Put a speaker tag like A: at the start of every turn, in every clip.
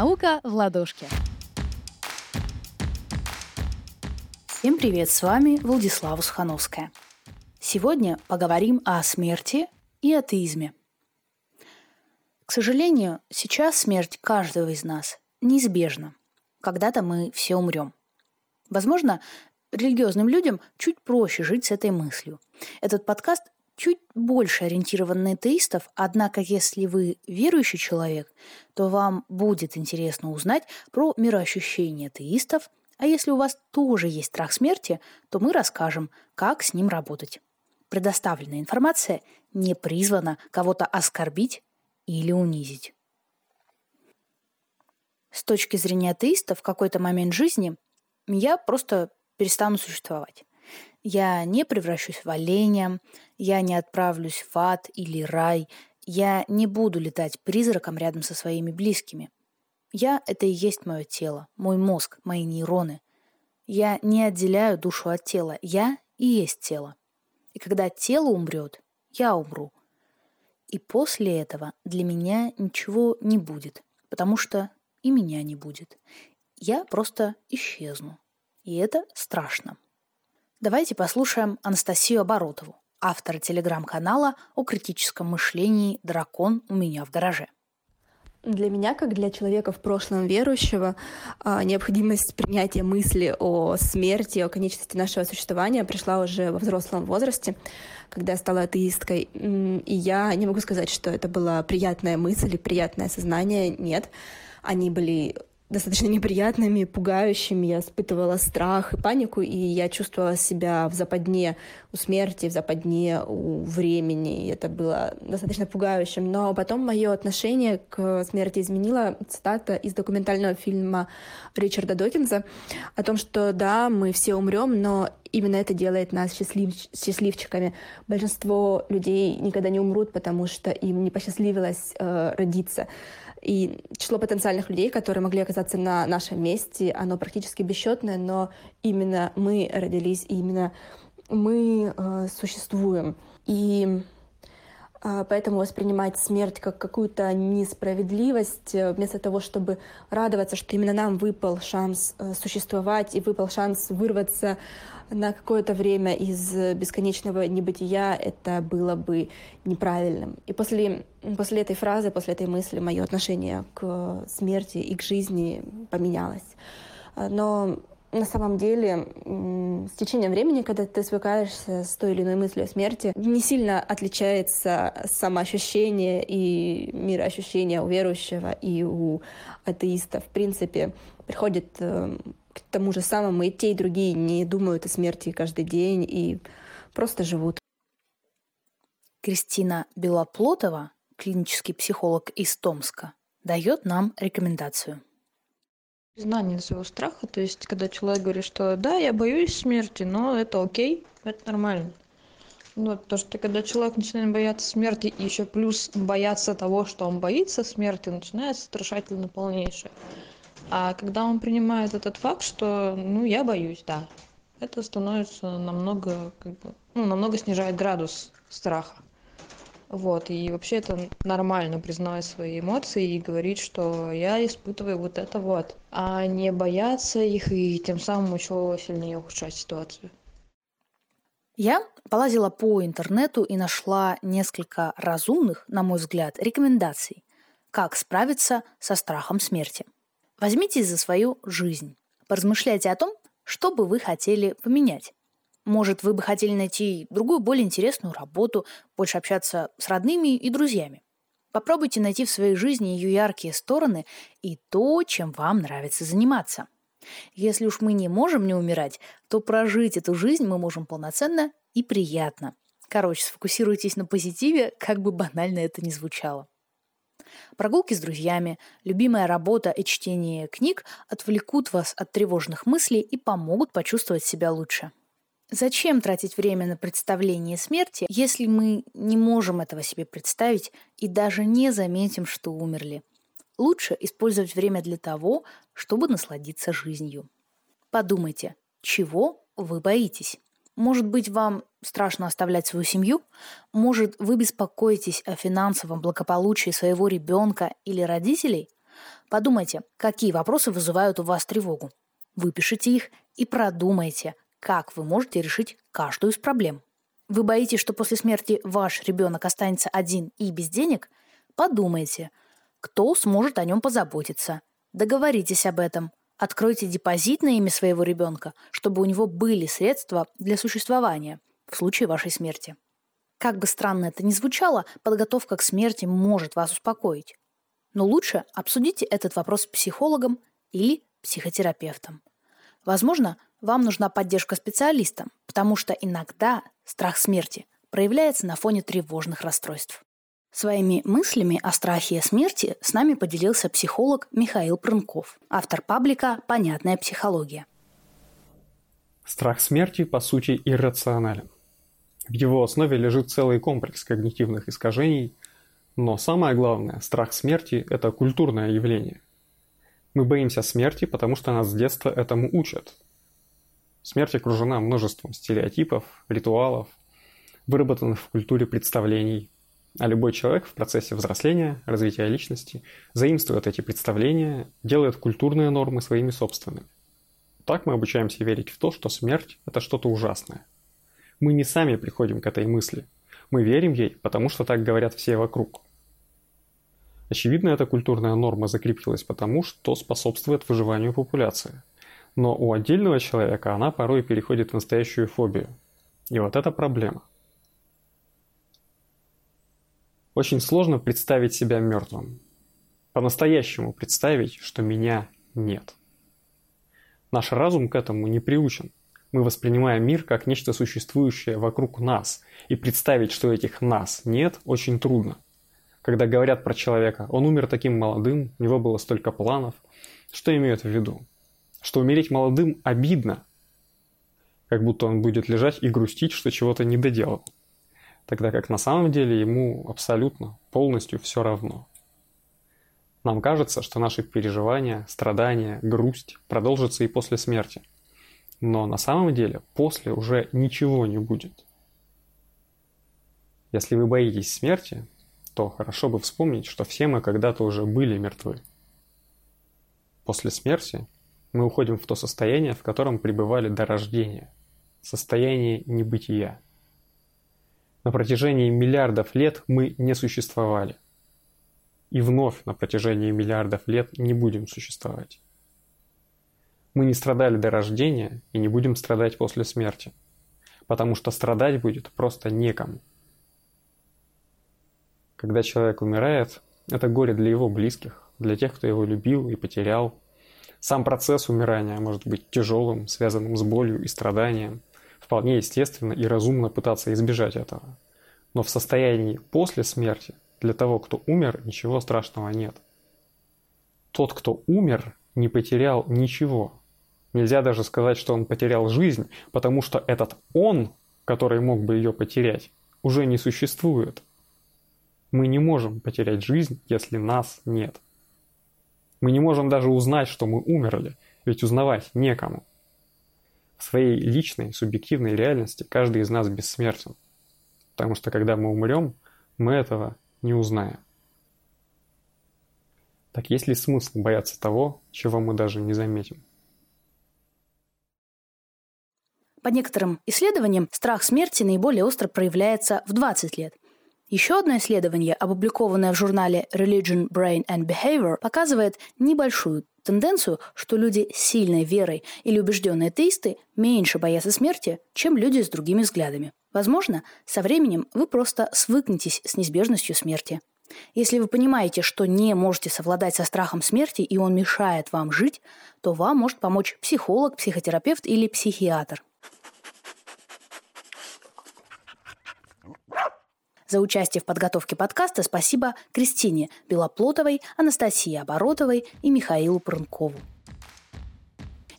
A: Наука в ладошке.
B: Всем привет, с вами Владислава Сухановская. Сегодня поговорим о смерти и атеизме. К сожалению, сейчас смерть каждого из нас неизбежна. Когда-то мы все умрем. Возможно, религиозным людям чуть проще жить с этой мыслью. Этот подкаст чуть больше ориентирован на атеистов, однако если вы верующий человек, то вам будет интересно узнать про мироощущение атеистов, а если у вас тоже есть страх смерти, то мы расскажем, как с ним работать. Предоставленная информация не призвана кого-то оскорбить или унизить. С точки зрения атеиста в какой-то момент жизни я просто перестану существовать. Я не превращусь в оленя, я не отправлюсь в ад или рай, я не буду летать призраком рядом со своими близкими. Я – это и есть мое тело, мой мозг, мои нейроны. Я не отделяю душу от тела, я и есть тело. И когда тело умрет, я умру. И после этого для меня ничего не будет, потому что и меня не будет. Я просто исчезну. И это страшно. Давайте послушаем Анастасию Оборотову, автора телеграм-канала о критическом мышлении «Дракон у меня в гараже».
C: Для меня, как для человека в прошлом верующего, а, необходимость принятия мысли о смерти, о конечности нашего существования пришла уже во взрослом возрасте, когда я стала атеисткой. И я не могу сказать, что это была приятная мысль и приятное сознание. Нет, они были достаточно неприятными, пугающими. Я испытывала страх и панику, и я чувствовала себя в западне у смерти, в западне у времени. И это было достаточно пугающим. Но потом мое отношение к смерти изменило цитата из документального фильма Ричарда Докинза о том, что да, мы все умрем, но именно это делает нас счастлив... счастливчиками. Большинство людей никогда не умрут, потому что им не посчастливилось э, родиться. И число потенциальных людей, которые могли оказаться на нашем месте, оно практически бесчетное, но именно мы родились, и именно мы э, существуем. И э, поэтому воспринимать смерть как какую-то несправедливость, э, вместо того, чтобы радоваться, что именно нам выпал шанс э, существовать и выпал шанс вырваться на какое-то время из бесконечного небытия, это было бы неправильным. И после, после этой фразы, после этой мысли мое отношение к смерти и к жизни поменялось. Но на самом деле, с течением времени, когда ты свыкаешься с той или иной мыслью о смерти, не сильно отличается самоощущение и мироощущение у верующего и у атеиста. В принципе, приходит э, к тому же самому, и те, и другие не думают о смерти каждый день и просто живут.
B: Кристина Белоплотова, клинический психолог из Томска, дает нам рекомендацию.
D: Признание своего страха, то есть когда человек говорит, что да, я боюсь смерти, но это окей, это нормально. Ну, то, что когда человек начинает бояться смерти и еще плюс бояться того, что он боится смерти, начинается страшательно полнейшее. А когда он принимает этот факт, что, ну, я боюсь, да, это становится намного, как бы, ну, намного снижает градус страха. Вот, и вообще это нормально признавать свои эмоции и говорить, что я испытываю вот это вот, а не бояться их и тем самым еще сильнее ухудшать ситуацию.
B: Я полазила по интернету и нашла несколько разумных, на мой взгляд, рекомендаций, как справиться со страхом смерти – Возьмитесь за свою жизнь. Поразмышляйте о том, что бы вы хотели поменять. Может, вы бы хотели найти другую, более интересную работу, больше общаться с родными и друзьями. Попробуйте найти в своей жизни ее яркие стороны и то, чем вам нравится заниматься. Если уж мы не можем не умирать, то прожить эту жизнь мы можем полноценно и приятно. Короче, сфокусируйтесь на позитиве, как бы банально это ни звучало. Прогулки с друзьями, любимая работа и чтение книг отвлекут вас от тревожных мыслей и помогут почувствовать себя лучше. Зачем тратить время на представление смерти, если мы не можем этого себе представить и даже не заметим, что умерли? Лучше использовать время для того, чтобы насладиться жизнью. Подумайте, чего вы боитесь? Может быть, вам страшно оставлять свою семью? Может, вы беспокоитесь о финансовом благополучии своего ребенка или родителей? Подумайте, какие вопросы вызывают у вас тревогу. Выпишите их и продумайте, как вы можете решить каждую из проблем. Вы боитесь, что после смерти ваш ребенок останется один и без денег? Подумайте, кто сможет о нем позаботиться. Договоритесь об этом. Откройте депозит на имя своего ребенка, чтобы у него были средства для существования в случае вашей смерти. Как бы странно это ни звучало, подготовка к смерти может вас успокоить. Но лучше обсудите этот вопрос с психологом или психотерапевтом. Возможно, вам нужна поддержка специалиста, потому что иногда страх смерти проявляется на фоне тревожных расстройств. Своими мыслями о страхе смерти с нами поделился психолог Михаил Прынков, автор паблика «Понятная психология».
A: Страх смерти, по сути, иррационален. В его основе лежит целый комплекс когнитивных искажений, но самое главное, страх смерти – это культурное явление. Мы боимся смерти, потому что нас с детства этому учат. Смерть окружена множеством стереотипов, ритуалов, выработанных в культуре представлений – а любой человек в процессе взросления, развития личности заимствует эти представления, делает культурные нормы своими собственными. Так мы обучаемся верить в то, что смерть – это что-то ужасное. Мы не сами приходим к этой мысли. Мы верим ей, потому что так говорят все вокруг. Очевидно, эта культурная норма закрепилась потому, что способствует выживанию популяции. Но у отдельного человека она порой переходит в настоящую фобию. И вот это проблема. Очень сложно представить себя мертвым. По-настоящему представить, что меня нет. Наш разум к этому не приучен. Мы воспринимаем мир как нечто существующее вокруг нас, и представить, что этих нас нет, очень трудно. Когда говорят про человека, он умер таким молодым, у него было столько планов, что имеют в виду? Что умереть молодым обидно, как будто он будет лежать и грустить, что чего-то не доделал тогда как на самом деле ему абсолютно, полностью все равно. Нам кажется, что наши переживания, страдания, грусть продолжатся и после смерти. Но на самом деле после уже ничего не будет. Если вы боитесь смерти, то хорошо бы вспомнить, что все мы когда-то уже были мертвы. После смерти мы уходим в то состояние, в котором пребывали до рождения, состояние небытия. На протяжении миллиардов лет мы не существовали. И вновь на протяжении миллиардов лет не будем существовать. Мы не страдали до рождения и не будем страдать после смерти, потому что страдать будет просто некому. Когда человек умирает, это горе для его близких, для тех, кто его любил и потерял. Сам процесс умирания может быть тяжелым, связанным с болью и страданием – вполне естественно и разумно пытаться избежать этого. Но в состоянии после смерти для того, кто умер, ничего страшного нет. Тот, кто умер, не потерял ничего. Нельзя даже сказать, что он потерял жизнь, потому что этот он, который мог бы ее потерять, уже не существует. Мы не можем потерять жизнь, если нас нет. Мы не можем даже узнать, что мы умерли, ведь узнавать некому. В своей личной, субъективной реальности каждый из нас бессмертен. Потому что когда мы умрем, мы этого не узнаем. Так есть ли смысл бояться того, чего мы даже не заметим?
B: По некоторым исследованиям, страх смерти наиболее остро проявляется в 20 лет. Еще одно исследование, опубликованное в журнале Religion, Brain and Behavior, показывает небольшую тенденцию, что люди с сильной верой или убежденные атеисты меньше боятся смерти, чем люди с другими взглядами. Возможно, со временем вы просто свыкнетесь с неизбежностью смерти. Если вы понимаете, что не можете совладать со страхом смерти и он мешает вам жить, то вам может помочь психолог, психотерапевт или психиатр. За участие в подготовке подкаста спасибо Кристине Белоплотовой, Анастасии Оборотовой и Михаилу Прынкову.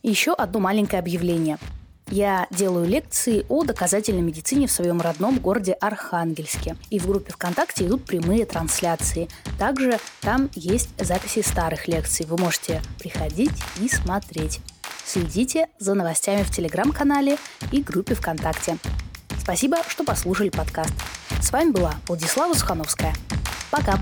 B: еще одно маленькое объявление. Я делаю лекции о доказательной медицине в своем родном городе Архангельске. И в группе ВКонтакте идут прямые трансляции. Также там есть записи старых лекций. Вы можете приходить и смотреть. Следите за новостями в Телеграм-канале и группе ВКонтакте. Спасибо, что послушали подкаст. С вами была Владислава Сухановская. Пока!